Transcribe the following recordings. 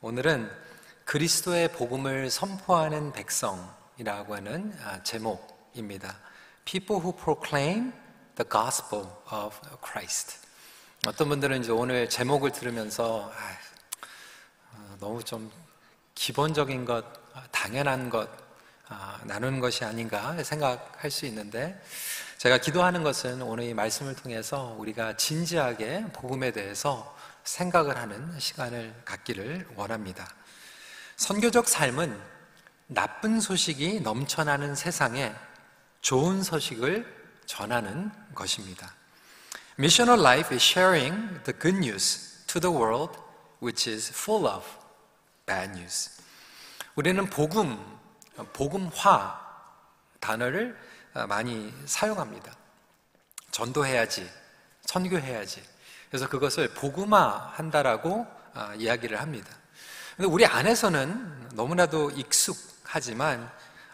오늘은 그리스도의 복음을 선포하는 백성이라고 하는 아, 제목입니다. People who proclaim the gospel of Christ. 어떤 분들은 이제 오늘 제목을 들으면서 아, 어, 너무 좀 기본적인 것, 당연한 것 아, 나누는 것이 아닌가 생각할 수 있는데 제가 기도하는 것은 오늘 이 말씀을 통해서 우리가 진지하게 복음에 대해서 생각을 하는 시간을 갖기를 원합니다. 선교적 삶은 나쁜 소식이 넘쳐나는 세상에 좋은 소식을 전하는 것입니다. Missional life is sharing the good news to the world which is full of bad news. 우리는 복음, 복음화 단어를 많이 사용합니다. 전도해야지, 선교해야지. 그래서 그것을 복음화 한다라고 아, 이야기를 합니다. 근데 우리 안에서는 너무나도 익숙하지만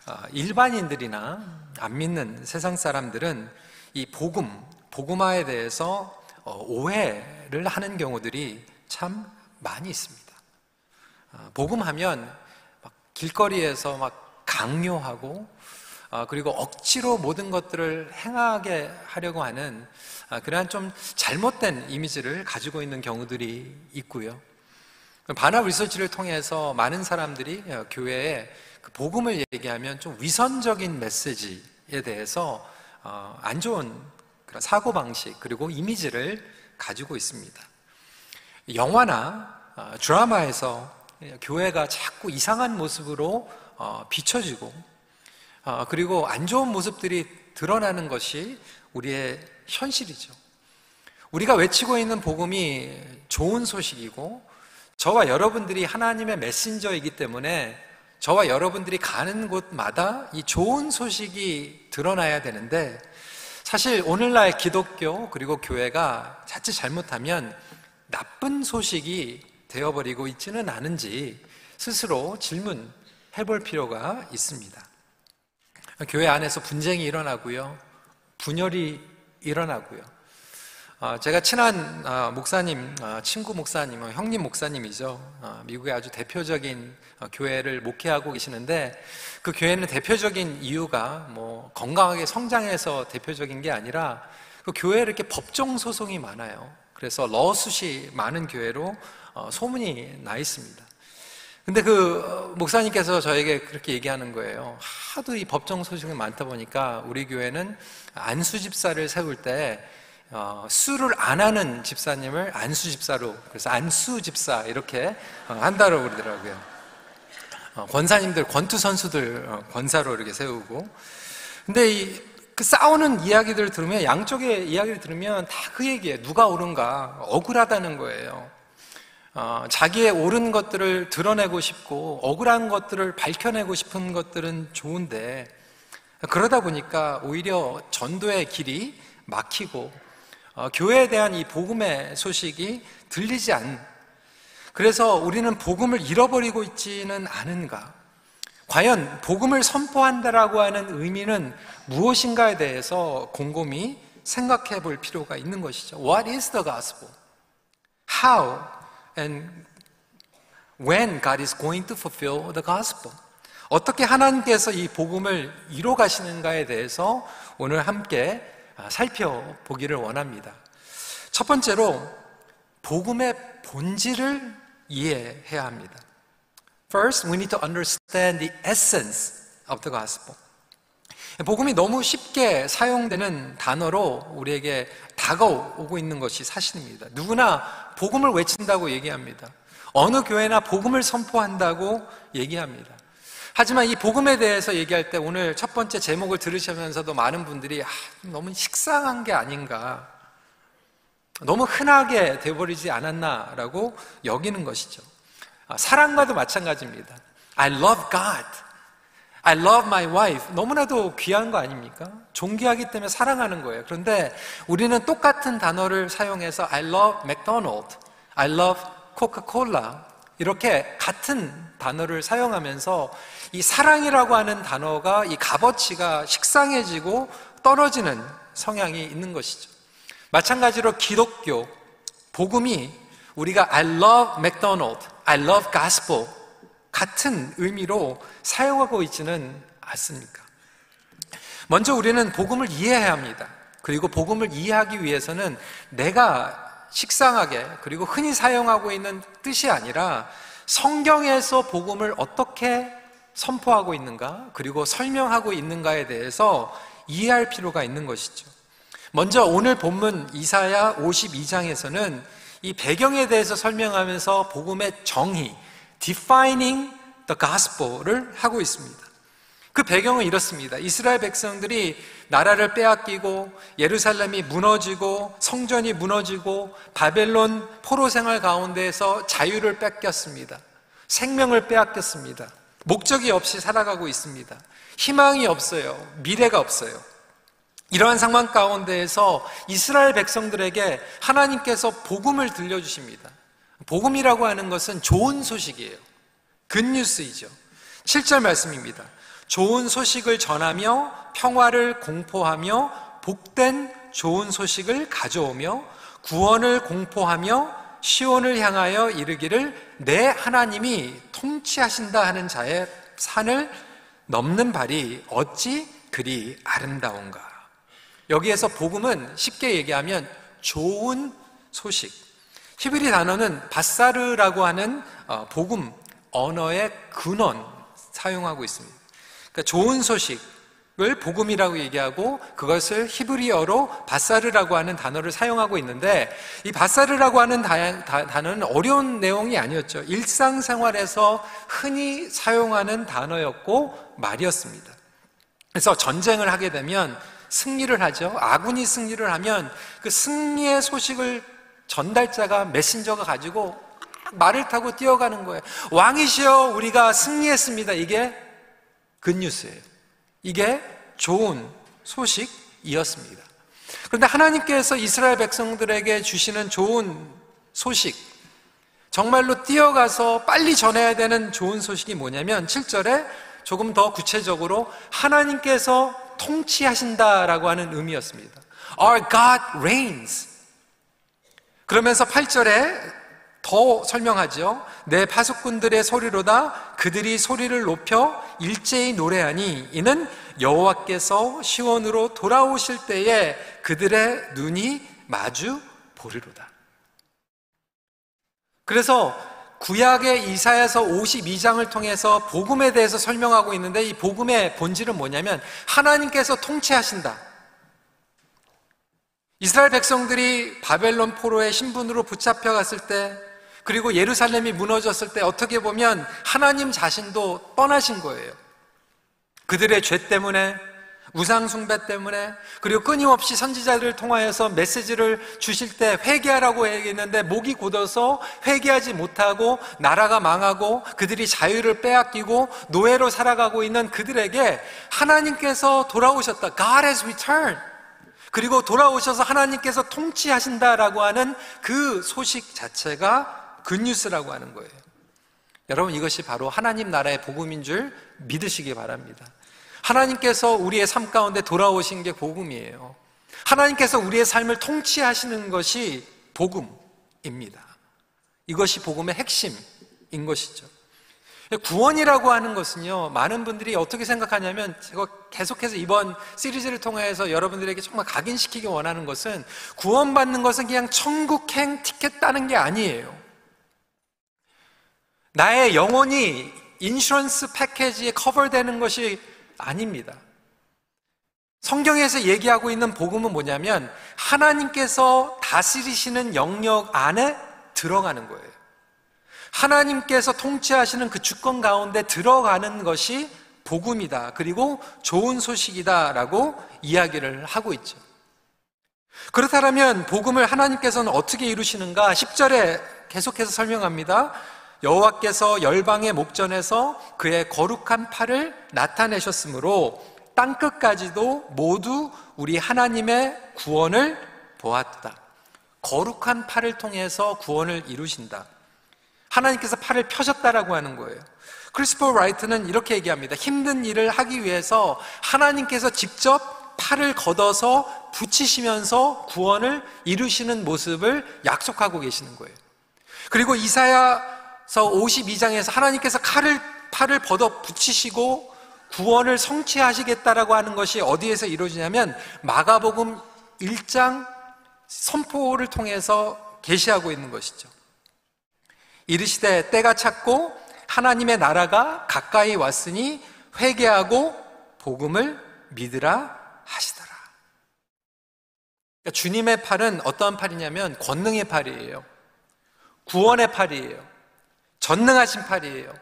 아, 일반인들이나 안 믿는 세상 사람들은 이 복음, 복음화에 대해서 어, 오해를 하는 경우들이 참 많이 있습니다. 아, 복음하면 길거리에서 막 강요하고 그리고 억지로 모든 것들을 행하게 하려고 하는 아, 그러한 좀 잘못된 이미지를 가지고 있는 경우들이 있고요. 반합 리서치를 통해서 많은 사람들이 어, 교회에 그 복음을 얘기하면 좀 위선적인 메시지에 대해서 어, 안 좋은 그런 사고 방식 그리고 이미지를 가지고 있습니다. 영화나 어, 드라마에서 교회가 자꾸 이상한 모습으로 비춰지고 그리고 안 좋은 모습들이 드러나는 것이 우리의 현실이죠. 우리가 외치고 있는 복음이 좋은 소식이고 저와 여러분들이 하나님의 메신저이기 때문에 저와 여러분들이 가는 곳마다 이 좋은 소식이 드러나야 되는데 사실 오늘날 기독교 그리고 교회가 자칫 잘못하면 나쁜 소식이 되어버리고 있지는 않은지 스스로 질문해 볼 필요가 있습니다. 교회 안에서 분쟁이 일어나고요. 분열이 일어나고요. 어, 제가 친한 어, 목사님, 어, 친구 목사님, 형님 목사님이죠. 미국의 아주 대표적인 교회를 목회하고 계시는데 그 교회는 대표적인 이유가 뭐 건강하게 성장해서 대표적인 게 아니라 그 교회에 이렇게 법정 소송이 많아요. 그래서 러수시 많은 교회로 소문이 나 있습니다. 근데 그 목사님께서 저에게 그렇게 얘기하는 거예요. 하도 이 법정 소식이 많다 보니까 우리 교회는 안수 집사를 세울 때 어, 수를 안 하는 집사님을 안수 집사로 그래서 안수 집사 이렇게 어, 한다고 그러더라고요. 어, 권사님들 권투 선수들 어, 권사로 이렇게 세우고 근데 이 그 싸우는 이야기들을 들으면 양쪽의 이야기를 들으면 다 그 얘기예요. 누가 옳은가 억울하다는 거예요. 어, 자기의 옳은 것들을 드러내고 싶고 억울한 것들을 밝혀내고 싶은 것들은 좋은데 그러다 보니까 오히려 전도의 길이 막히고 어, 교회에 대한 이 복음의 소식이 들리지 않. 그래서 우리는 복음을 잃어버리고 있지는 않은가? 과연 복음을 선포한다라고 하는 의미는 무엇인가에 대해서 곰곰이 생각해 볼 필요가 있는 것이죠. What is the gospel? How and when God is going to fulfill the gospel? 어떻게 하나님께서 이 복음을 이뤄 가시는가에 대해서 오늘 함께 아, 살펴보기를 원합니다. 첫 번째로 복음의 본질을 이해해야 합니다. First, we need to understand the essence of the gospel. 복음이 너무 쉽게 사용되는 단어로 우리에게 다가오고 있는 것이 사실입니다. 누구나 복음을 외친다고 얘기합니다. 어느 교회나 복음을 선포한다고 얘기합니다. 하지만 이 복음에 대해서 얘기할 때 오늘 첫 번째 제목을 들으시면서도 많은 분들이 아, 너무 식상한 게 아닌가. 너무 흔하게 되어버리지 않았나라고 여기는 것이죠. 아, 사랑과도 마찬가지입니다. I love God. I love my wife. 너무나도 귀한 거 아닙니까? 존귀하기 때문에 사랑하는 거예요. 그런데 우리는 똑같은 단어를 사용해서 I love McDonald. I love Coca-Cola. 이렇게 같은 단어를 사용하면서 이 사랑이라고 하는 단어가 이 값어치가 식상해지고 떨어지는 성향이 있는 것이죠. 마찬가지로 기독교, 복음이 우리가 I love McDonald, I love gospel 같은 의미로 사용하고 있지는 않습니까? 먼저 우리는 복음을 이해해야 합니다. 그리고 복음을 이해하기 위해서는 내가 식상하게 그리고 흔히 사용하고 있는 뜻이 아니라 성경에서 복음을 어떻게 선포하고 있는가 그리고 설명하고 있는가에 대해서 이해할 필요가 있는 것이죠. 먼저 오늘 본문 이사야 52장에서는 이 배경에 대해서 설명하면서 복음의 정의, defining the gospel을 하고 있습니다. 그 배경은 이렇습니다. 이스라엘 백성들이 나라를 빼앗기고 예루살렘이 무너지고 성전이 무너지고 바벨론 포로 생활 가운데에서 자유를 뺏겼습니다. 생명을 빼앗겼습니다. 목적이 없이 살아가고 있습니다. 희망이 없어요. 미래가 없어요. 이러한 상황 가운데에서 이스라엘 백성들에게 하나님께서 복음을 들려주십니다. 복음이라고 하는 것은 좋은 소식이에요. 굿뉴스이죠. 7절 말씀입니다. 좋은 소식을 전하며 평화를 공포하며 복된 좋은 소식을 가져오며 구원을 공포하며 시온을 향하여 이르기를 내 하나님이 통치하신다 하는 자의 산을 넘는 발이 어찌 그리 아름다운가. 여기에서 복음은 쉽게 얘기하면 좋은 소식. 히브리 단어는 바사르라고 하는 어, 복음 언어의 근원 사용하고 있습니다. 그러니까 좋은 소식을 복음이라고 얘기하고 그것을 히브리어로 바사르라고 하는 단어를 사용하고 있는데 이 바사르라고 하는 단어는 어려운 내용이 아니었죠. 일상생활에서 흔히 사용하는 단어였고 말이었습니다. 그래서 전쟁을 하게 되면 승리를 하죠. 아군이 승리를 하면 그 승리의 소식을 전달자가 메신저가 가지고 말을 타고 뛰어가는 거예요. 왕이시여, 우리가 승리했습니다. 이게 굿뉴스예요. 이게 좋은 소식이었습니다. 그런데 하나님께서 이스라엘 백성들에게 주시는 좋은 소식, 정말로 뛰어가서 빨리 전해야 되는 좋은 소식이 뭐냐면 7절에 조금 더 구체적으로 하나님께서 통치하신다라고 하는 의미였습니다. Our God reigns. 그러면서 8절에 더 설명하죠. 내 파수꾼들의 소리로다 그들이 소리를 높여 일제히 노래하니 이는 여호와께서 시원으로 돌아오실 때에 그들의 눈이 마주 보리로다. 그래서 구약의 이사야서 52장을 통해서 복음에 대해서 설명하고 있는데 이 복음의 본질은 뭐냐면 하나님께서 통치하신다. 이스라엘 백성들이 바벨론 포로의 신분으로 붙잡혀 갔을 때 그리고 예루살렘이 무너졌을 때 어떻게 보면 하나님 자신도 떠나신 거예요. 그들의 죄 때문에 우상숭배 때문에 그리고 끊임없이 선지자들을 통하여서 메시지를 주실 때 회개하라고 얘기했는데 목이 굳어서 회개하지 못하고 나라가 망하고 그들이 자유를 빼앗기고 노예로 살아가고 있는 그들에게 하나님께서 돌아오셨다. God has returned. 그리고 돌아오셔서 하나님께서 통치하신다라고 하는 그 소식 자체가 굿뉴스라고 하는 거예요. 여러분 이것이 바로 하나님 나라의 복음인 줄 믿으시기 바랍니다. 하나님께서 우리의 삶 가운데 돌아오신 게 복음이에요. 하나님께서 우리의 삶을 통치하시는 것이 복음입니다. 이것이 복음의 핵심인 것이죠. 구원이라고 하는 것은요, 많은 분들이 어떻게 생각하냐면, 제가 계속해서 이번 시리즈를 통해서 여러분들에게 정말 각인시키기 원하는 것은, 구원받는 것은 그냥 천국행 티켓 따는 게 아니에요. 나의 영혼이 인슈런스 패키지에 커버되는 것이 아닙니다. 성경에서 얘기하고 있는 복음은 뭐냐면 하나님께서 다스리시는 영역 안에 들어가는 거예요. 하나님께서 통치하시는 그 주권 가운데 들어가는 것이 복음이다. 그리고 좋은 소식이다라고 이야기를 하고 있죠. 그렇다면 복음을 하나님께서는 어떻게 이루시는가? 10절에 계속해서 설명합니다. 여호와께서 열방의 목전에서 그의 거룩한 팔을 나타내셨으므로 땅 끝까지도 모두 우리 하나님의 구원을 보았다. 거룩한 팔을 통해서 구원을 이루신다. 하나님께서 팔을 펴셨다라고 하는 거예요. 크리스포 라이트는 이렇게 얘기합니다. 힘든 일을 하기 위해서 하나님께서 직접 팔을 걷어서 붙이시면서 구원을 이루시는 모습을 약속하고 계시는 거예요. 그리고 이사야 52장에서 하나님께서 칼을 팔을 벗어 붙이시고 구원을 성취하시겠다라고 하는 것이 어디에서 이루어지냐면 마가복음 1장 선포를 통해서 계시하고 있는 것이죠. 이르시되 때가 찼고 하나님의 나라가 가까이 왔으니 회개하고 복음을 믿으라 하시더라. 그러니까 주님의 팔은 어떠한 팔이냐면 권능의 팔이에요. 구원의 팔이에요. 전능하신 팔이에요.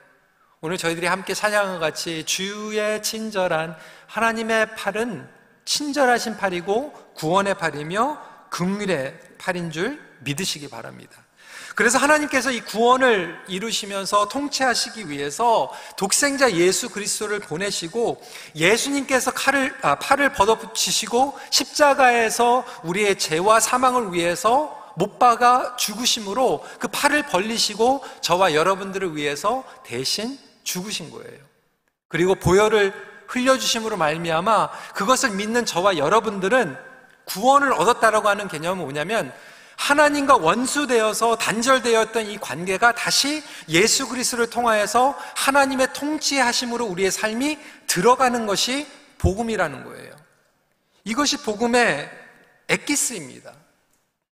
오늘 저희들이 함께 찬양과 같이 주의 친절한 하나님의 팔은 친절하신 팔이고 구원의 팔이며 긍휼의 팔인 줄 믿으시기 바랍니다. 그래서 하나님께서 이 구원을 이루시면서 통치하시기 위해서 독생자 예수 그리스도를 보내시고 예수님께서 칼을 아, 팔을 벗어붙이시고 십자가에서 우리의 죄와 사망을 위해서 못 박아 죽으심으로 그 팔을 벌리시고 저와 여러분들을 위해서 대신 죽으신 거예요. 그리고 보혈을 흘려주심으로 말미암아 그것을 믿는 저와 여러분들은 구원을 얻었다라고 하는 개념은 뭐냐면 하나님과 원수되어서 단절되었던 이 관계가 다시 예수 그리스도를 통하여서 하나님의 통치하심으로 우리의 삶이 들어가는 것이 복음이라는 거예요. 이것이 복음의 엑기스입니다.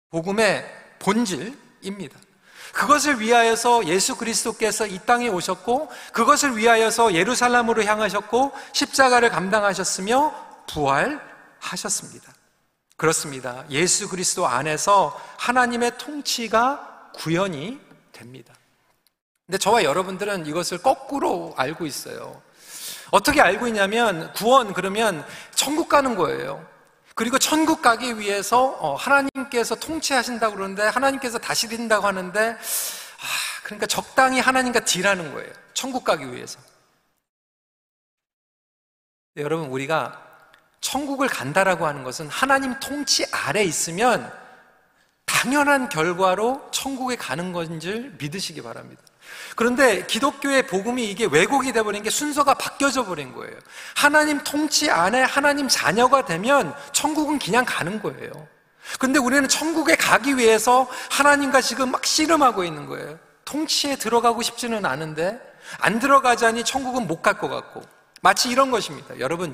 복음의 본질입니다. 그것을 위하여서 예수 그리스도께서 이 땅에 오셨고 그것을 위하여서 예루살렘으로 향하셨고 십자가를 감당하셨으며 부활하셨습니다. 그렇습니다. 예수 그리스도 안에서 하나님의 통치가 구현이 됩니다. 근데 저와 여러분들은 이것을 거꾸로 알고 있어요. 어떻게 알고 있냐면 구원 그러면 천국 가는 거예요. 그리고 천국 가기 위해서 어, 하나님께서 통치하신다고 그러는데 하나님께서 다시 린다고 하는데 아, 그러니까 적당히 하나님과 딜하는 거예요. 천국 가기 위해서. 네, 여러분 우리가 천국을 간다라고 하는 것은 하나님 통치 아래 있으면 당연한 결과로 천국에 가는 것인 줄 믿으시기 바랍니다. 그런데 기독교의 복음이 이게 왜곡이 돼버린 게 순서가 바뀌어져 버린 거예요. 하나님 통치 안에 하나님 자녀가 되면 천국은 그냥 가는 거예요. 근데 우리는 천국에 가기 위해서 하나님과 지금 막 씨름하고 있는 거예요. 통치에 들어가고 싶지는 않은데 안 들어가자니 천국은 못 갈 것 같고 마치 이런 것입니다. 여러분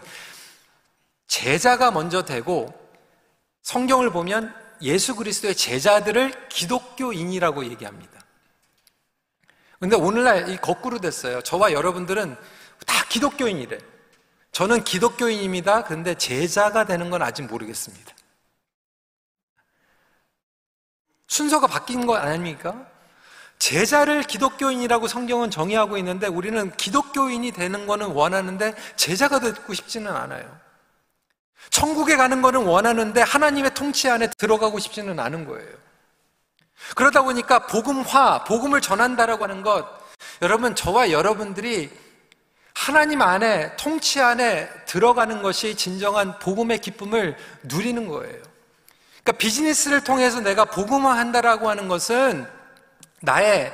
제자가 먼저 되고 성경을 보면 예수 그리스도의 제자들을 기독교인이라고 얘기합니다. 근데 오늘날 이 거꾸로 됐어요. 저와 여러분들은 다 기독교인이래. 저는 기독교인입니다. 근데 제자가 되는 건 아직 모르겠습니다. 순서가 바뀐 거 아닙니까? 제자를 기독교인이라고 성경은 정의하고 있는데 우리는 기독교인이 되는 거는 원하는데 제자가 되고 싶지는 않아요. 천국에 가는 거는 원하는데 하나님의 통치 안에 들어가고 싶지는 않은 거예요. 그러다 보니까 복음화, 복음을 전한다라고 하는 것, 여러분, 저와 여러분들이 하나님 안에, 통치 안에 들어가는 것이 진정한 복음의 기쁨을 누리는 거예요. 그러니까 비즈니스를 통해서 내가 복음화 한다라고 하는 것은 나의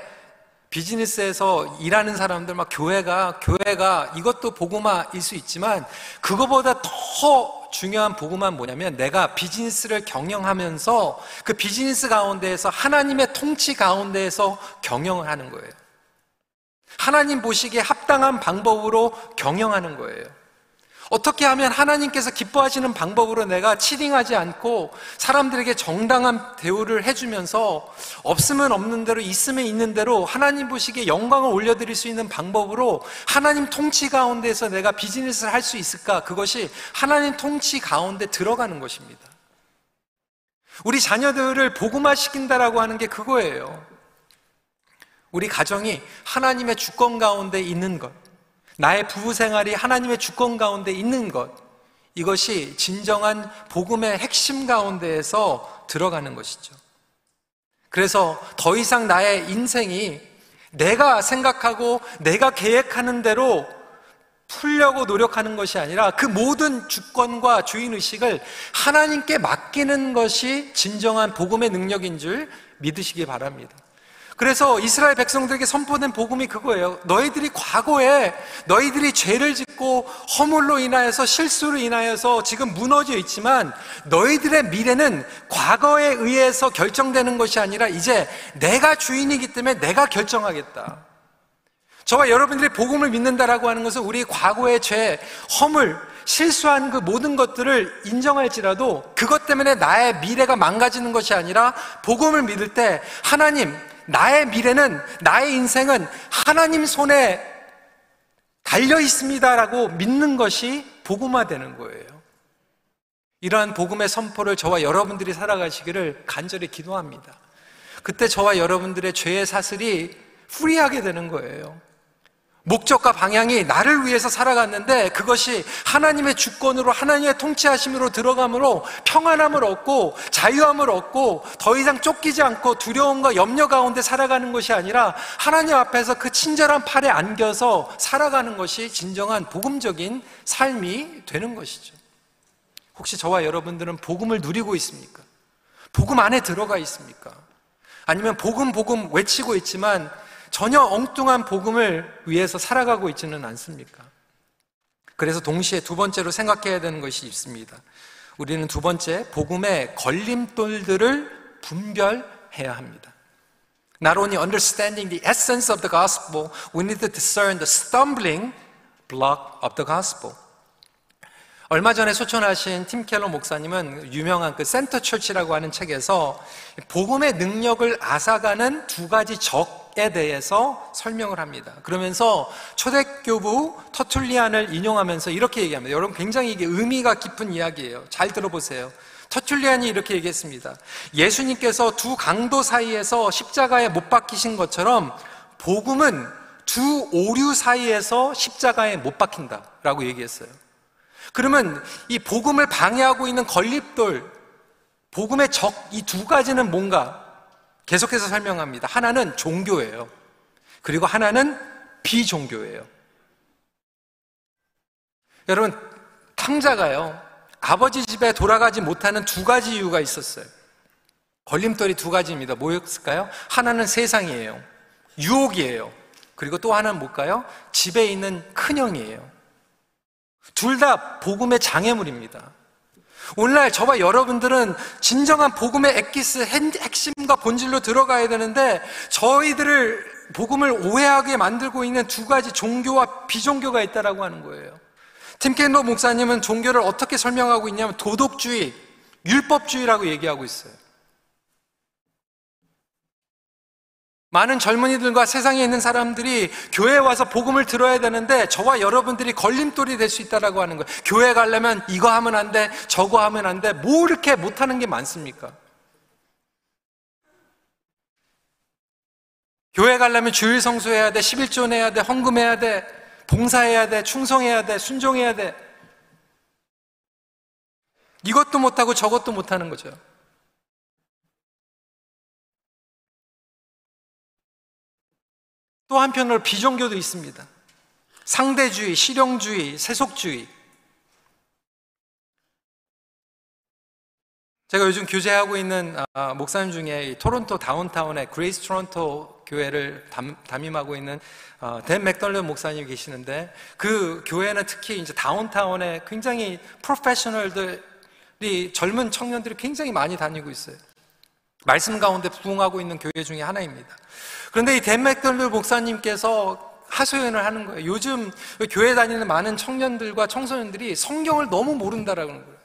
비즈니스에서 일하는 사람들, 막 교회가, 교회가 이것도 복음화일 수 있지만 그거보다 더 중요한 복음은 뭐냐면 내가 비즈니스를 경영하면서 그 비즈니스 가운데에서 하나님의 통치 가운데에서 경영을 하는 거예요. 하나님 보시기에 합당한 방법으로 경영하는 거예요. 어떻게 하면 하나님께서 기뻐하시는 방법으로 내가 치딩하지 않고 사람들에게 정당한 대우를 해주면서 없으면 없는 대로 있으면 있는 대로 하나님 보시기에 영광을 올려드릴 수 있는 방법으로 하나님 통치 가운데서 내가 비즈니스를 할 수 있을까? 그것이 하나님 통치 가운데 들어가는 것입니다. 우리 자녀들을 복음화 시킨다라고 하는 게 그거예요. 우리 가정이 하나님의 주권 가운데 있는 것. 나의 부부 생활이 하나님의 주권 가운데 있는 것. 이것이 진정한 복음의 핵심 가운데에서 들어가는 것이죠. 그래서 더 이상 나의 인생이 내가 생각하고 내가 계획하는 대로 풀려고 노력하는 것이 아니라 그 모든 주권과 주인의식을 하나님께 맡기는 것이 진정한 복음의 능력인 줄 믿으시기 바랍니다. 그래서 이스라엘 백성들에게 선포된 복음이 그거예요. 너희들이 과거에 너희들이 죄를 짓고 허물로 인하여서 실수로 인하여서 지금 무너져 있지만 너희들의 미래는 과거에 의해서 결정되는 것이 아니라 이제 내가 주인이기 때문에 내가 결정하겠다. 저와 여러분들이 복음을 믿는다라고 하는 것은 우리 과거의 죄, 허물, 실수한 그 모든 것들을 인정할지라도 그것 때문에 나의 미래가 망가지는 것이 아니라 복음을 믿을 때 하나님, 나의 미래는, 나의 인생은 하나님 손에 달려 있습니다라고 믿는 것이 복음화되는 거예요. 이러한 복음의 선포를 저와 여러분들이 살아가시기를 간절히 기도합니다. 그때 저와 여러분들의 죄의 사슬이 후리하게 되는 거예요. 목적과 방향이 나를 위해서 살아갔는데 그것이 하나님의 주권으로 하나님의 통치하심으로 들어감으로 평안함을 얻고 자유함을 얻고 더 이상 쫓기지 않고 두려움과 염려 가운데 살아가는 것이 아니라 하나님 앞에서 그 친절한 팔에 안겨서 살아가는 것이 진정한 복음적인 삶이 되는 것이죠. 혹시 저와 여러분들은 복음을 누리고 있습니까? 복음 안에 들어가 있습니까? 아니면 복음 복음 외치고 있지만 전혀 엉뚱한 복음을 위해서 살아가고 있지는 않습니까? 그래서 동시에 두 번째로 생각해야 되는 것이 있습니다. 우리는 두 번째, 복음의 걸림돌들을 분별해야 합니다. Not only understanding the essence of the gospel, we need to discern the stumbling block of the gospel. 얼마 전에 소천하신 팀 켈러 목사님은 유명한 그 센터 철치라고 하는 책에서 복음의 능력을 앗아가는 두 가지 적 에 대해서 설명을 합니다. 그러면서 초대교부 터툴리안을 인용하면서 이렇게 얘기합니다. 여러분 굉장히 이게 의미가 깊은 이야기예요. 잘 들어보세요. 터툴리안이 이렇게 얘기했습니다. 예수님께서 두 강도 사이에서 십자가에 못 박히신 것처럼 복음은 두 오류 사이에서 십자가에 못 박힌다라고 얘기했어요. 그러면 이 복음을 방해하고 있는 걸립돌, 복음의 적, 이 두 가지는 뭔가? 계속해서 설명합니다. 하나는 종교예요. 그리고 하나는 비종교예요. 여러분, 탕자가요, 아버지 집에 돌아가지 못하는 두 가지 이유가 있었어요. 걸림돌이 두 가지입니다. 뭐였을까요? 하나는 세상이에요. 유혹이에요. 그리고 또 하나는 뭘까요? 집에 있는 큰형이에요. 둘 다 복음의 장애물입니다. 오늘날 저와 여러분들은 진정한 복음의 엑기스 핵심과 본질로 들어가야 되는데 저희들을 복음을 오해하게 만들고 있는 두 가지 종교와 비종교가 있다라고 하는 거예요. 팀켄로 목사님은 종교를 어떻게 설명하고 있냐면 도덕주의, 율법주의라고 얘기하고 있어요. 많은 젊은이들과 세상에 있는 사람들이 교회에 와서 복음을 들어야 되는데 저와 여러분들이 걸림돌이 될 수 있다라고 하는 거예요. 교회 가려면 이거 하면 안 돼, 저거 하면 안 돼. 뭐 이렇게 못 하는 게 많습니까? 교회 가려면 주일 성수해야 돼, 11조 내야 돼, 헌금해야 돼, 봉사해야 돼, 충성해야 돼, 순종해야 돼. 이것도 못하고 저것도 못하는 거죠. 또 한편으로 비종교도 있습니다. 상대주의, 실용주의, 세속주의. 제가 요즘 교제하고 있는 아, 목사님 중에 토론토 다운타운의 그레이스 토론토 교회를 담, 임하고 있는 어, 댄 맥덜런 목사님이 계시는데 그 교회는 특히 이제 다운타운에 굉장히 프로페셔널들이 젊은 청년들이 굉장히 많이 다니고 있어요. 말씀 가운데 부흥하고 있는 교회 중에 하나입니다. 그런데 이 댄 맥덜루 목사님께서 하소연을 하는 거예요. 요즘 교회 다니는 많은 청년들과 청소년들이 성경을 너무 모른다라는 거예요.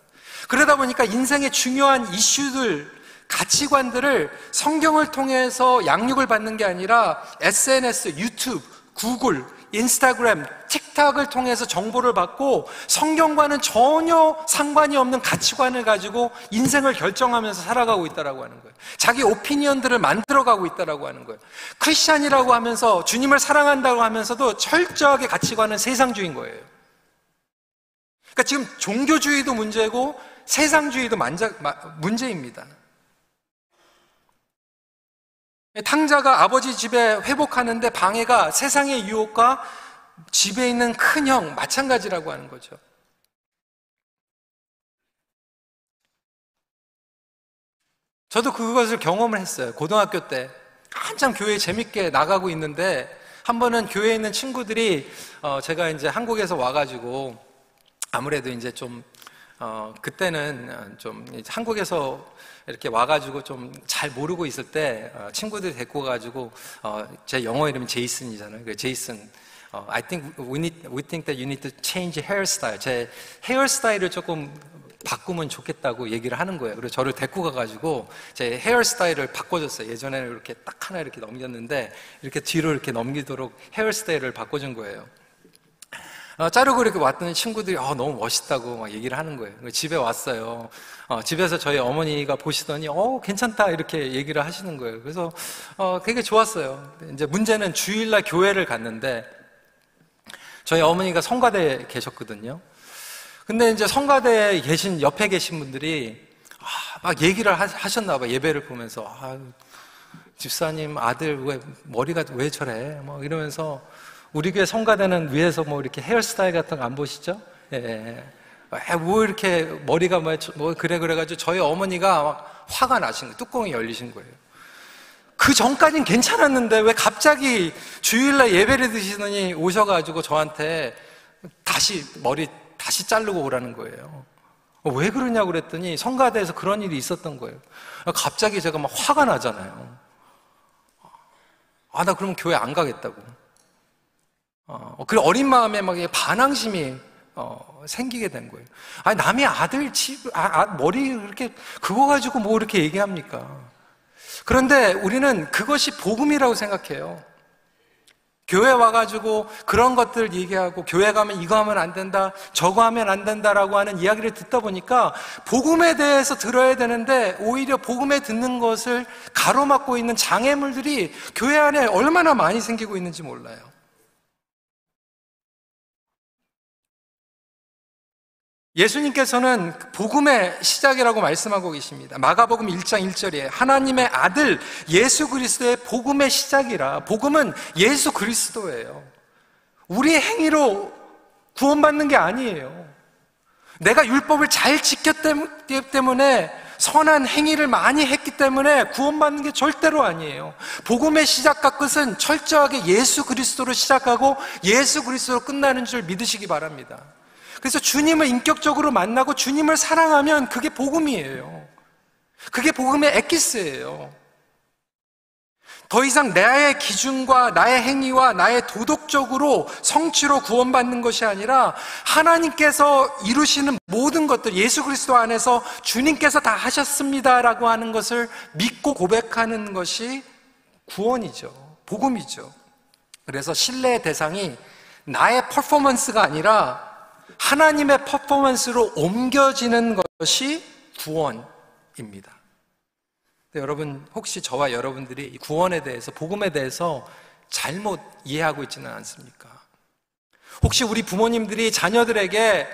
그러다 보니까 인생의 중요한 이슈들, 가치관들을 성경을 통해서 양육을 받는 게 아니라 SNS, 유튜브, 구글, 인스타그램, 틱탁을 통해서 정보를 받고 성경과는 전혀 상관이 없는 가치관을 가지고 인생을 결정하면서 살아가고 있다라고 하는 거예요. 자기 오피니언들을 만들어가고 있다라고 하는 거예요. 크리스찬이라고 하면서 주님을 사랑한다고 하면서도 철저하게 가치관은 세상주의인 거예요. 그러니까 지금 종교주의도 문제고 세상주의도 만자, 문제입니다. 탕자가 아버지 집에 회복하는데 방해가 세상의 유혹과 집에 있는 큰형 마찬가지라고 하는 거죠. 저도 그것을 경험을 했어요. 고등학교 때 한참 교회 재밌게 나가고 있는데 한 번은 교회에 있는 친구들이 어, 제가 이제 한국에서 와가지고 아무래도 이제 좀 어, 그때는 좀 한국에서 이렇게 와가지고 좀 잘 모르고 있을 때 어, 친구들 데리고 가지고 어, 제 영어 이름이 제이슨이잖아요. 그 제이슨. 어, I think we need we think that you need to change hairstyle. 제 헤어스타일을 조금 바꾸면 좋겠다고 얘기를 하는 거예요. 그래서 저를 데리고 가가지고 제 헤어스타일을 바꿔줬어요. 예전에는 이렇게 딱 하나 이렇게 넘겼는데 이렇게 뒤로 이렇게 넘기도록 헤어스타일을 바꿔준 거예요. 어, 자르고 이렇게 왔더니 친구들이 어, 너무 멋있다고 막 얘기를 하는 거예요. 집에 왔어요. 어, 집에서 저희 어머니가 보시더니 어, 괜찮다 이렇게 얘기를 하시는 거예요. 그래서 어, 되게 좋았어요. 이제 문제는 주일날 교회를 갔는데 저희 어머니가 성가대에 계셨거든요. 근데 이제 성가대에 계신 옆에 계신 분들이 아, 막 얘기를 하셨나 봐 예배를 보면서 아, 집사님 아들 왜 머리가 왜 저래? 뭐 이러면서 우리 교회 성가대는 위에서 뭐 이렇게 헤어스타일 같은 거 안 보시죠? 예. 예. 아, 뭐 이렇게 머리가 뭐, 뭐 그래 그래가지고 저희 어머니가 막 화가 나신 거예요. 뚜껑이 열리신 거예요. 그 전까진 괜찮았는데 왜 갑자기 주일날 예배를 드시더니 오셔가지고 저한테 다시 머리 다시 자르고 오라는 거예요. 왜 그러냐고 그랬더니 성가대에서 그런 일이 있었던 거예요. 갑자기 제가 막 화가 나잖아요. 아, 나 그러면 교회 안 가겠다고. 어, 그 어린 마음에 막 반항심이 어, 생기게 된 거예요. 아니, 남의 아들 집, 아, 아, 머리 그렇게, 그거 가지고 뭐 이렇게 얘기합니까? 그런데 우리는 그것이 복음이라고 생각해요. 교회 와가지고 그런 것들 얘기하고 교회 가면 이거 하면 안 된다, 저거 하면 안 된다라고 하는 이야기를 듣다 보니까 복음에 대해서 들어야 되는데 오히려 복음에 듣는 것을 가로막고 있는 장애물들이 교회 안에 얼마나 많이 생기고 있는지 몰라요. 예수님께서는 복음의 시작이라고 말씀하고 계십니다. 마가복음 1장 1절에 하나님의 아들 예수 그리스도의 복음의 시작이라 복음은 예수 그리스도예요. 우리의 행위로 구원받는 게 아니에요. 내가 율법을 잘 지켰기 때문에 선한 행위를 많이 했기 때문에 구원받는 게 절대로 아니에요. 복음의 시작과 끝은 철저하게 예수 그리스도로 시작하고 예수 그리스도로 끝나는 줄 믿으시기 바랍니다. 그래서 주님을 인격적으로 만나고 주님을 사랑하면 그게 복음이에요. 그게 복음의 에키스예요. 더 이상 나의 기준과 나의 행위와 나의 도덕적으로 성취로 구원받는 것이 아니라 하나님께서 이루시는 모든 것들, 예수 그리스도 안에서 주님께서 다 하셨습니다라고 하는 것을 믿고 고백하는 것이 구원이죠. 복음이죠. 그래서 신뢰의 대상이 나의 퍼포먼스가 아니라 하나님의 퍼포먼스로 옮겨지는 것이 구원입니다. 여러분, 혹시 저와 여러분들이 구원에 대해서, 복음에 대해서 잘못 이해하고 있지는 않습니까? 혹시 우리 부모님들이 자녀들에게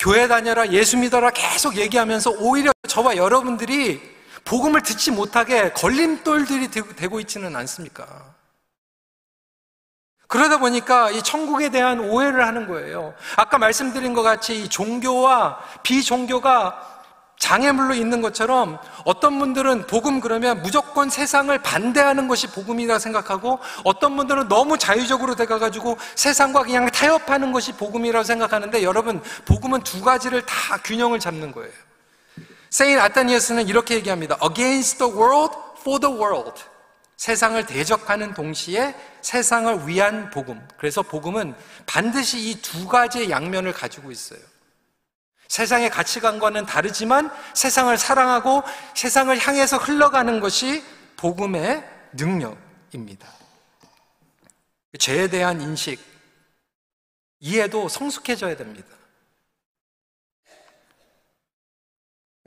교회 다녀라, 예수 믿어라 계속 얘기하면서 오히려 저와 여러분들이 복음을 듣지 못하게 걸림돌들이 되고 있지는 않습니까? 그러다 보니까 이 천국에 대한 오해를 하는 거예요. 아까 말씀드린 것 같이 이 종교와 비종교가 장애물로 있는 것처럼 어떤 분들은 복음 그러면 무조건 세상을 반대하는 것이 복음이라 생각하고 어떤 분들은 너무 자유적으로 돼가가지고 세상과 그냥 타협하는 것이 복음이라고 생각하는데 여러분 복음은 두 가지를 다 균형을 잡는 거예요. 세인 아타니어스는 이렇게 얘기합니다. Against the world, for the world. 세상을 대적하는 동시에 세상을 위한 복음. 그래서 복음은 반드시 이 두 가지의 양면을 가지고 있어요. 세상의 가치관과는 다르지만 세상을 사랑하고 세상을 향해서 흘러가는 것이 복음의 능력입니다. 죄에 대한 인식, 이해도 성숙해져야 됩니다.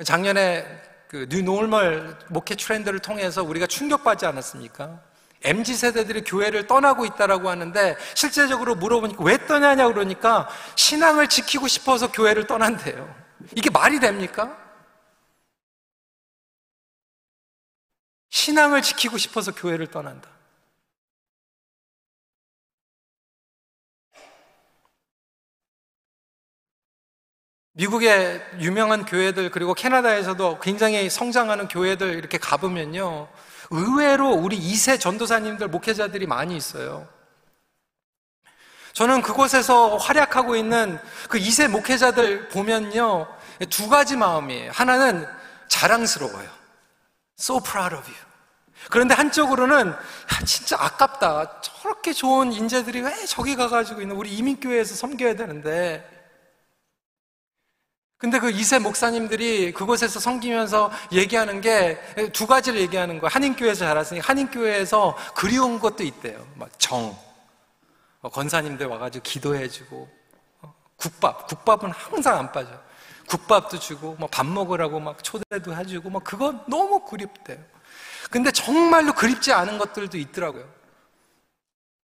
작년에 그 뉴노멀 목회 트렌드를 통해서 우리가 충격받지 않았습니까? MZ 세대들이 교회를 떠나고 있다라고 하는데 실제적으로 물어보니까 왜 떠나냐 그러니까 신앙을 지키고 싶어서 교회를 떠난대요. 이게 말이 됩니까? 신앙을 지키고 싶어서 교회를 떠난다. 미국의 유명한 교회들 그리고 캐나다에서도 굉장히 성장하는 교회들 이렇게 가보면요. 의외로 우리 2세 전도사님들, 목회자들이 많이 있어요. 저는 그곳에서 활약하고 있는 그 2세 목회자들 보면요. 두 가지 마음이에요. 하나는 자랑스러워요. So proud of you. 그런데 한쪽으로는 야, 진짜 아깝다. 저렇게 좋은 인재들이 왜 저기 가가지고 있는 우리 이민교회에서 섬겨야 되는데. 근데 그 이세 목사님들이 그곳에서 섬기면서 얘기하는 게 두 가지를 얘기하는 거예요. 한인교회에서 자랐으니 한인교회에서 그리운 것도 있대요. 막 정. 어, 권사님들 와가지고 기도해주고. 어, 국밥. 국밥은 항상 안 빠져. 국밥도 주고, 뭐밥 먹으라고 막 초대도 해주고, 막 그거 너무 그립대요. 근데 정말로 그립지 않은 것들도 있더라고요.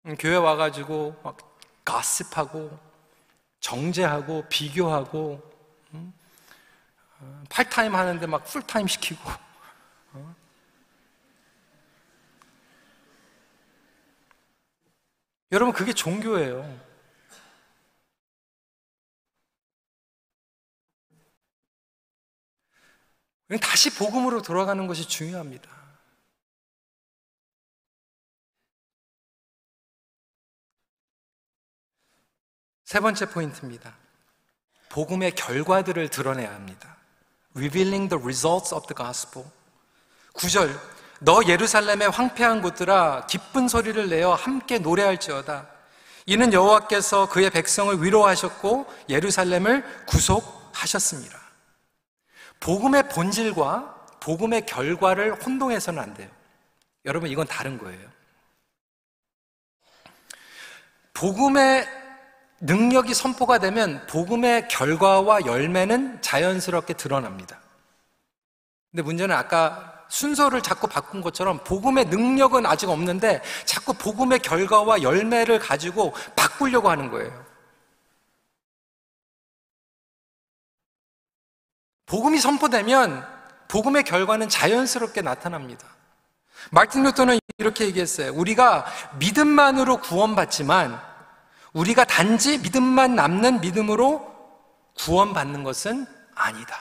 음, 교회 와가지고 막 가습하고 정제하고 비교하고 팔타임 하는데 막 풀타임 시키고 어? 여러분 그게 종교예요. 다시 복음으로 돌아가는 것이 중요합니다. 세 번째 포인트입니다. 복음의 결과들을 드러내야 합니다. Revealing the results of the gospel. 9절. 너 예루살렘의 황폐한 곳들아 기쁜 소리를 내어 함께 노래할지어다. 이는 여호와께서 그의 백성을 위로하셨고 예루살렘을 구속하셨습니다. 복음의 본질과 복음의 결과를 혼동해서는 안 돼요. 여러분 이건 다른 거예요. 복음의 능력이 선포가 되면 복음의 결과와 열매는 자연스럽게 드러납니다. 근데 문제는 아까 순서를 자꾸 바꾼 것처럼 복음의 능력은 아직 없는데 자꾸 복음의 결과와 열매를 가지고 바꾸려고 하는 거예요. 복음이 선포되면 복음의 결과는 자연스럽게 나타납니다. 마틴 루터는 이렇게 얘기했어요. 우리가 믿음만으로 구원받지만 우리가 단지 믿음만 남는 믿음으로 구원받는 것은 아니다.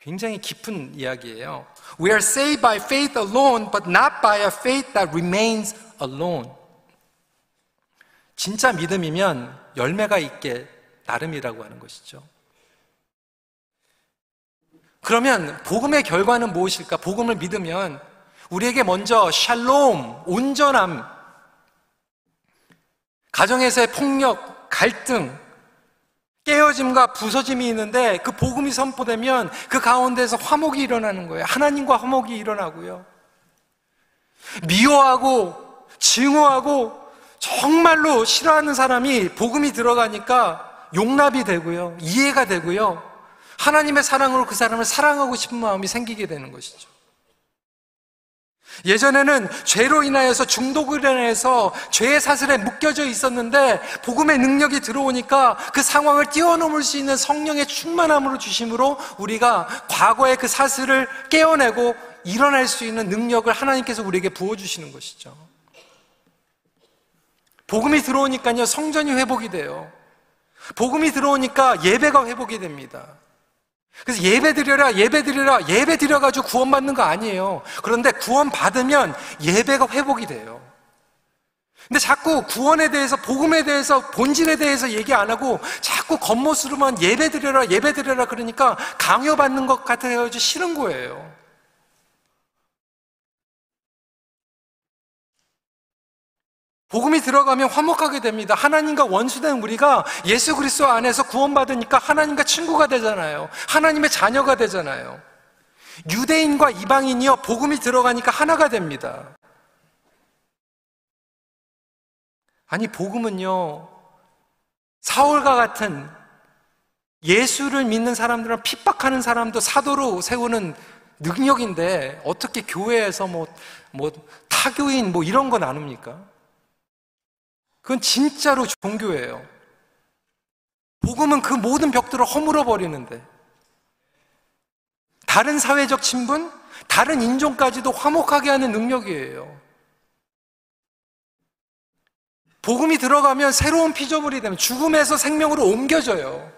굉장히 깊은 이야기예요. We are saved by faith alone, but not by a faith that remains alone. 진짜 믿음이면 열매가 있게 나름이라고 하는 것이죠. 그러면 복음의 결과는 무엇일까? 복음을 믿으면 우리에게 먼저 샬롬, 온전함, 가정에서의 폭력, 갈등, 깨어짐과 부서짐이 있는데 그 복음이 선포되면 그 가운데서 화목이 일어나는 거예요. 하나님과 화목이 일어나고요. 미워하고 증오하고 정말로 싫어하는 사람이 복음이 들어가니까 용납이 되고요. 이해가 되고요. 하나님의 사랑으로 그 사람을 사랑하고 싶은 마음이 생기게 되는 것이죠. 예전에는 죄로 인하여서 중독으로 인하여서 죄의 사슬에 묶여져 있었는데 복음의 능력이 들어오니까 그 상황을 뛰어넘을 수 있는 성령의 충만함으로 주심으로 우리가 과거의 그 사슬을 깨어내고 일어날 수 있는 능력을 하나님께서 우리에게 부어주시는 것이죠. 복음이 들어오니까요, 성전이 회복이 돼요. 복음이 들어오니까 예배가 회복이 됩니다. 그래서 예배 드려라, 예배 드려라, 예배 드려가지고 구원받는 거 아니에요. 그런데 구원받으면 예배가 회복이 돼요. 근데 자꾸 구원에 대해서, 복음에 대해서, 본질에 대해서 얘기 안 하고 자꾸 겉모습으로만 예배 드려라, 예배 드려라 그러니까 강요받는 것 같아서 싫은 거예요. 복음이 들어가면 화목하게 됩니다. 하나님과 원수된 우리가 예수 그리스도 안에서 구원받으니까 하나님과 친구가 되잖아요. 하나님의 자녀가 되잖아요. 유대인과 이방인이요 복음이 들어가니까 하나가 됩니다. 아니 복음은요 사울과 같은 예수를 믿는 사람들은 핍박하는 사람도 사도로 세우는 능력인데 어떻게 교회에서 뭐, 뭐 타교인 뭐 이런 거 나눕니까? 그건 진짜로 종교예요. 복음은 그 모든 벽들을 허물어 버리는데 다른 사회적 친분, 다른 인종까지도 화목하게 하는 능력이에요. 복음이 들어가면 새로운 피조물이 되면 죽음에서 생명으로 옮겨져요.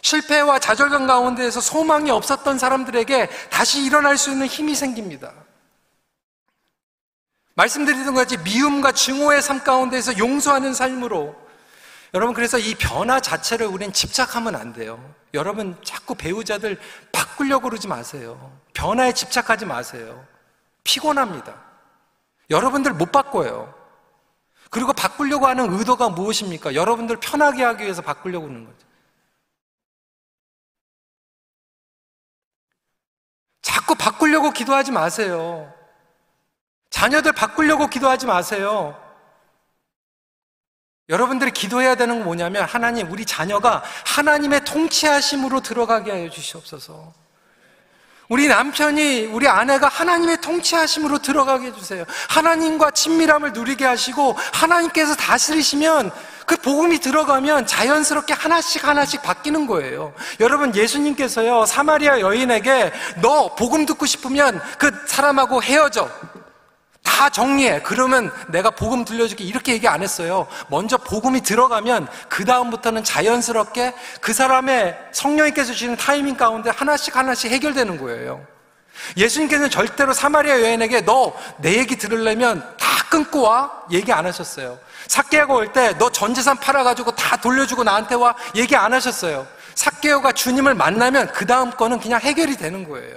실패와 좌절감 가운데에서 소망이 없었던 사람들에게 다시 일어날 수 있는 힘이 생깁니다. 말씀드리던 것 같이 미움과 증오의 삶 가운데에서 용서하는 삶으로 여러분 그래서 이 변화 자체를 우리는 집착하면 안 돼요. 여러분 자꾸 배우자들 바꾸려고 그러지 마세요. 변화에 집착하지 마세요. 피곤합니다. 여러분들 못 바꿔요. 그리고 바꾸려고 하는 의도가 무엇입니까? 여러분들 편하게 하기 위해서 바꾸려고 하는 거죠. 자꾸 바꾸려고 기도하지 마세요. 자녀들 바꾸려고 기도하지 마세요. 여러분들이 기도해야 되는 건 뭐냐면 하나님 우리 자녀가 하나님의 통치하심으로 들어가게 하여 주시옵소서. 우리 남편이 우리 아내가 하나님의 통치하심으로 들어가게 해 주세요. 하나님과 친밀함을 누리게 하시고 하나님께서 다스리시면 그 복음이 들어가면 자연스럽게 하나씩 하나씩 바뀌는 거예요. 여러분 예수님께서요 사마리아 여인에게 너 복음 듣고 싶으면 그 사람하고 헤어져. 다 정리해. 그러면 내가 복음 들려줄게. 이렇게 얘기 안 했어요. 먼저 복음이 들어가면 그다음부터는 자연스럽게 그 사람의 성령님께서 주시는 타이밍 가운데 하나씩 하나씩 해결되는 거예요. 예수님께서는 절대로 사마리아 여인에게 너 내 얘기 들으려면 다 끊고 와. 얘기 안 하셨어요. 사케오가 올 때 너 전 재산 팔아가지고 다 돌려주고 나한테 와. 얘기 안 하셨어요. 사케오가 주님을 만나면 그 다음 거는 그냥 해결이 되는 거예요.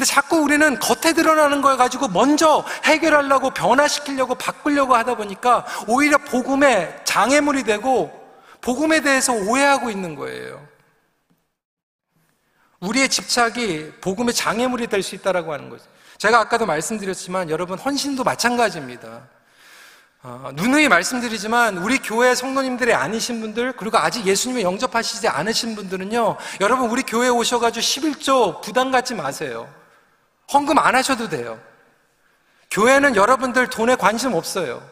근데 자꾸 우리는 겉에 드러나는 걸 가지고 먼저 해결하려고 변화시키려고 바꾸려고 하다 보니까 오히려 복음의 장애물이 되고 복음에 대해서 오해하고 있는 거예요. 우리의 집착이 복음의 장애물이 될 수 있다라고 하는 거죠. 제가 아까도 말씀드렸지만 여러분 헌신도 마찬가지입니다. 어, 누누이 말씀드리지만 우리 교회 성도님들이 아니신 분들 그리고 아직 예수님을 영접하시지 않으신 분들은요 여러분 우리 교회에 오셔가지고 11조 부담 갖지 마세요 헌금 안 하셔도 돼요. 교회는 여러분들 돈에 관심 없어요.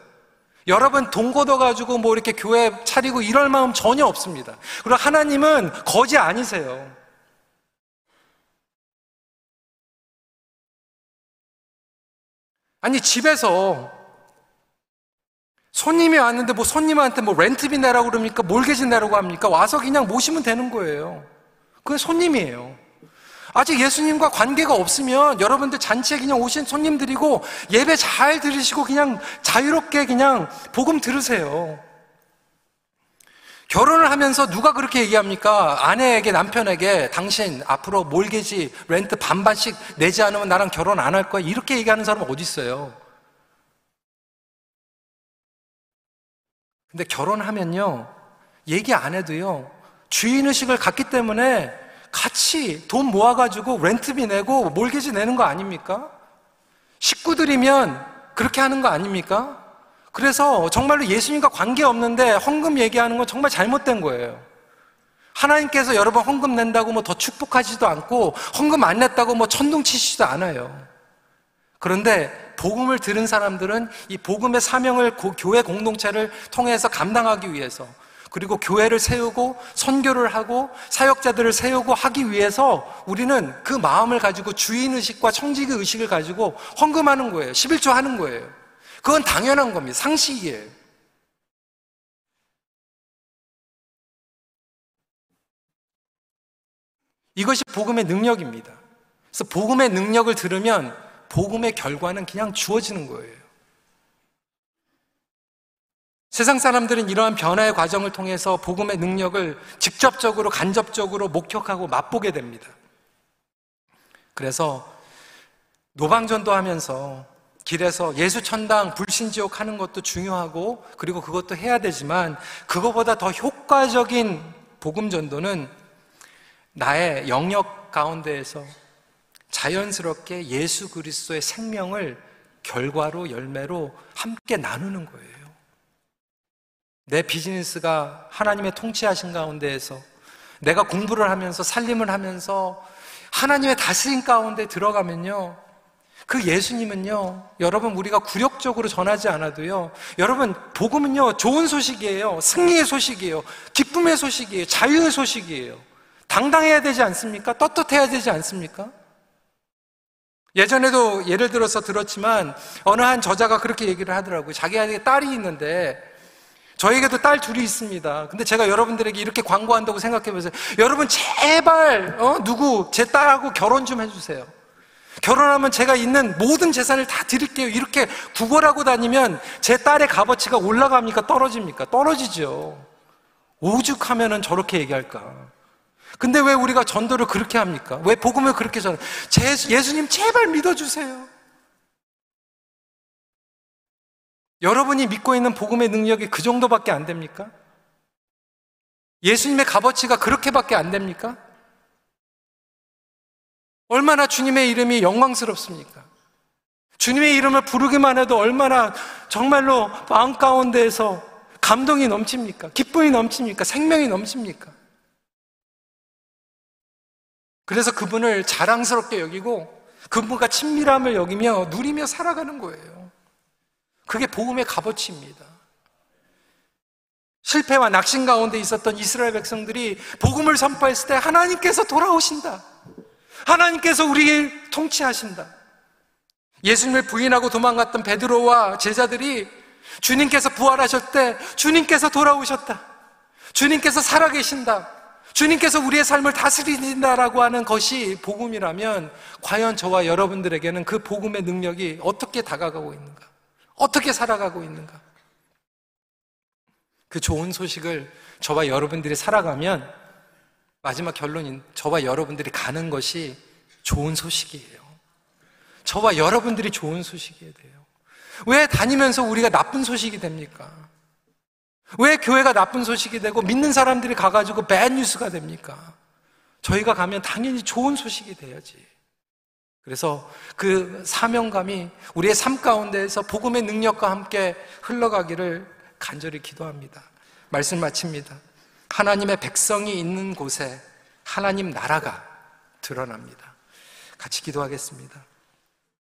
여러분 돈 걷어가지고 뭐 이렇게 교회 차리고 이럴 마음 전혀 없습니다. 그리고 하나님은 거지 아니세요. 아니, 집에서 손님이 왔는데 뭐 손님한테 뭐 렌트비 내라고 그럽니까? 몰개지 내라고 합니까? 와서 그냥 모시면 되는 거예요. 그게 손님이에요. 아직 예수님과 관계가 없으면 여러분들 잔치에 그냥 오신 손님들이고 예배 잘 들으시고 그냥 자유롭게 그냥 복음 들으세요. 결혼을 하면서 누가 그렇게 얘기합니까? 아내에게, 남편에게 당신 앞으로 몰개지, 렌트 반반씩 내지 않으면 나랑 결혼 안 할 거야. 이렇게 얘기하는 사람은 어디 있어요? 근데 결혼하면요, 얘기 안 해도요, 주인 의식을 갖기 때문에 같이 돈 모아가지고 렌트비 내고 몰개지 내는 거 아닙니까? 식구들이면 그렇게 하는 거 아닙니까? 그래서 정말로 예수님과 관계 없는데 헌금 얘기하는 건 정말 잘못된 거예요. 하나님께서 여러분 헌금 낸다고 뭐 더 축복하지도 않고 헌금 안 냈다고 뭐 천둥 치시지도 않아요. 그런데 복음을 들은 사람들은 이 복음의 사명을 교회 공동체를 통해서 감당하기 위해서 그리고 교회를 세우고 선교를 하고 사역자들을 세우고 하기 위해서 우리는 그 마음을 가지고 주인의식과 청지기 의식을 가지고 헌금하는 거예요. 11조 하는 거예요. 그건 당연한 겁니다. 상식이에요. 이것이 복음의 능력입니다. 그래서 복음의 능력을 들으면 복음의 결과는 그냥 주어지는 거예요. 세상 사람들은 이러한 변화의 과정을 통해서 복음의 능력을 직접적으로, 간접적으로 목격하고 맛보게 됩니다. 그래서 노방전도 하면서 길에서 예수 천당 불신지옥 하는 것도 중요하고 그리고 그것도 해야 되지만 그거보다 더 효과적인 복음 전도는 나의 영역 가운데에서 자연스럽게 예수 그리스도의 생명을 결과로 열매로 함께 나누는 거예요. 내 비즈니스가 하나님의 통치하신 가운데에서 내가 공부를 하면서 살림을 하면서 하나님의 다스림 가운데 들어가면요. 그 예수님은요, 여러분, 우리가 굴욕적으로 전하지 않아도요, 여러분, 복음은요, 좋은 소식이에요. 승리의 소식이에요. 기쁨의 소식이에요. 자유의 소식이에요. 당당해야 되지 않습니까? 떳떳해야 되지 않습니까? 예전에도 예를 들어서 들었지만, 어느 한 저자가 그렇게 얘기를 하더라고요. 자기에게 딸이 있는데, 저에게도 딸 둘이 있습니다. 근데 제가 여러분들에게 이렇게 광고한다고 생각해 보세요. 여러분 제발 어? 누구 제 딸하고 결혼 좀 해주세요. 결혼하면 제가 있는 모든 재산을 다 드릴게요. 이렇게 구걸하고 다니면 제 딸의 값어치가 올라갑니까? 떨어집니까? 떨어지죠. 오죽하면은 저렇게 얘기할까? 근데 왜 우리가 전도를 그렇게 합니까? 왜 복음을 그렇게 전해? 예수님 제발 믿어주세요. 여러분이 믿고 있는 복음의 능력이 그 정도밖에 안 됩니까? 예수님의 값어치가 그렇게밖에 안 됩니까? 얼마나 주님의 이름이 영광스럽습니까? 주님의 이름을 부르기만 해도 얼마나 정말로 마음 가운데에서 감동이 넘칩니까? 기쁨이 넘칩니까? 생명이 넘칩니까? 그래서 그분을 자랑스럽게 여기고 그분과 친밀함을 여기며 누리며 살아가는 거예요. 그게 복음의 값어치입니다. 실패와 낙심 가운데 있었던 이스라엘 백성들이 복음을 선포했을 때 하나님께서 돌아오신다. 하나님께서 우리를 통치하신다. 예수님을 부인하고 도망갔던 베드로와 제자들이 주님께서 부활하실 때 주님께서 돌아오셨다. 주님께서 살아계신다. 주님께서 우리의 삶을 다스리신다라고 하는 것이 복음이라면 과연 저와 여러분들에게는 그 복음의 능력이 어떻게 다가가고 있는가? 어떻게 살아가고 있는가? 그 좋은 소식을 저와 여러분들이 살아가면 마지막 결론인 저와 여러분들이 가는 것이 좋은 소식이에요. 저와 여러분들이 좋은 소식이어야 돼요. 왜 다니면서 우리가 나쁜 소식이 됩니까? 왜 교회가 나쁜 소식이 되고 믿는 사람들이 가가지고 배 뉴스가 됩니까? 저희가 가면 당연히 좋은 소식이 돼야지. 그래서 그 사명감이 우리의 삶 가운데에서 복음의 능력과 함께 흘러가기를 간절히 기도합니다. 말씀 마칩니다. 하나님의 백성이 있는 곳에 하나님 나라가 드러납니다. 같이 기도하겠습니다.